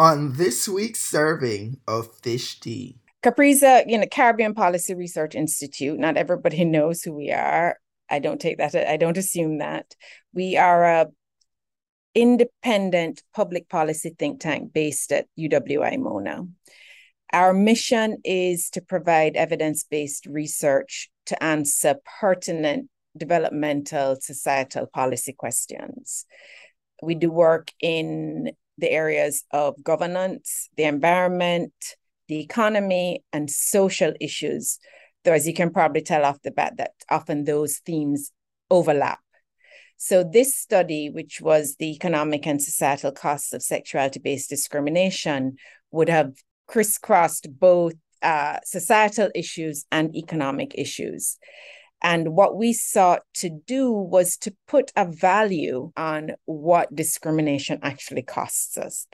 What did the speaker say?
on this week's serving of fish tea. Capriza, you know, Caribbean Policy Research Institute. Not everybody knows who we are. I don't take that. I don't assume that. We are a independent public policy think tank based at UWI Mona. Our mission is to provide evidence based research to answer pertinent developmental societal policy questions. We do work in the areas of governance, the environment, the economy, and social issues. Though, as you can probably tell off the bat, that often those themes overlap. So, this study, which was the economic and societal costs of sexuality based discrimination, would have crisscrossed both uh, societal issues and economic issues. And what we sought to do was to put a value on what discrimination actually costs us.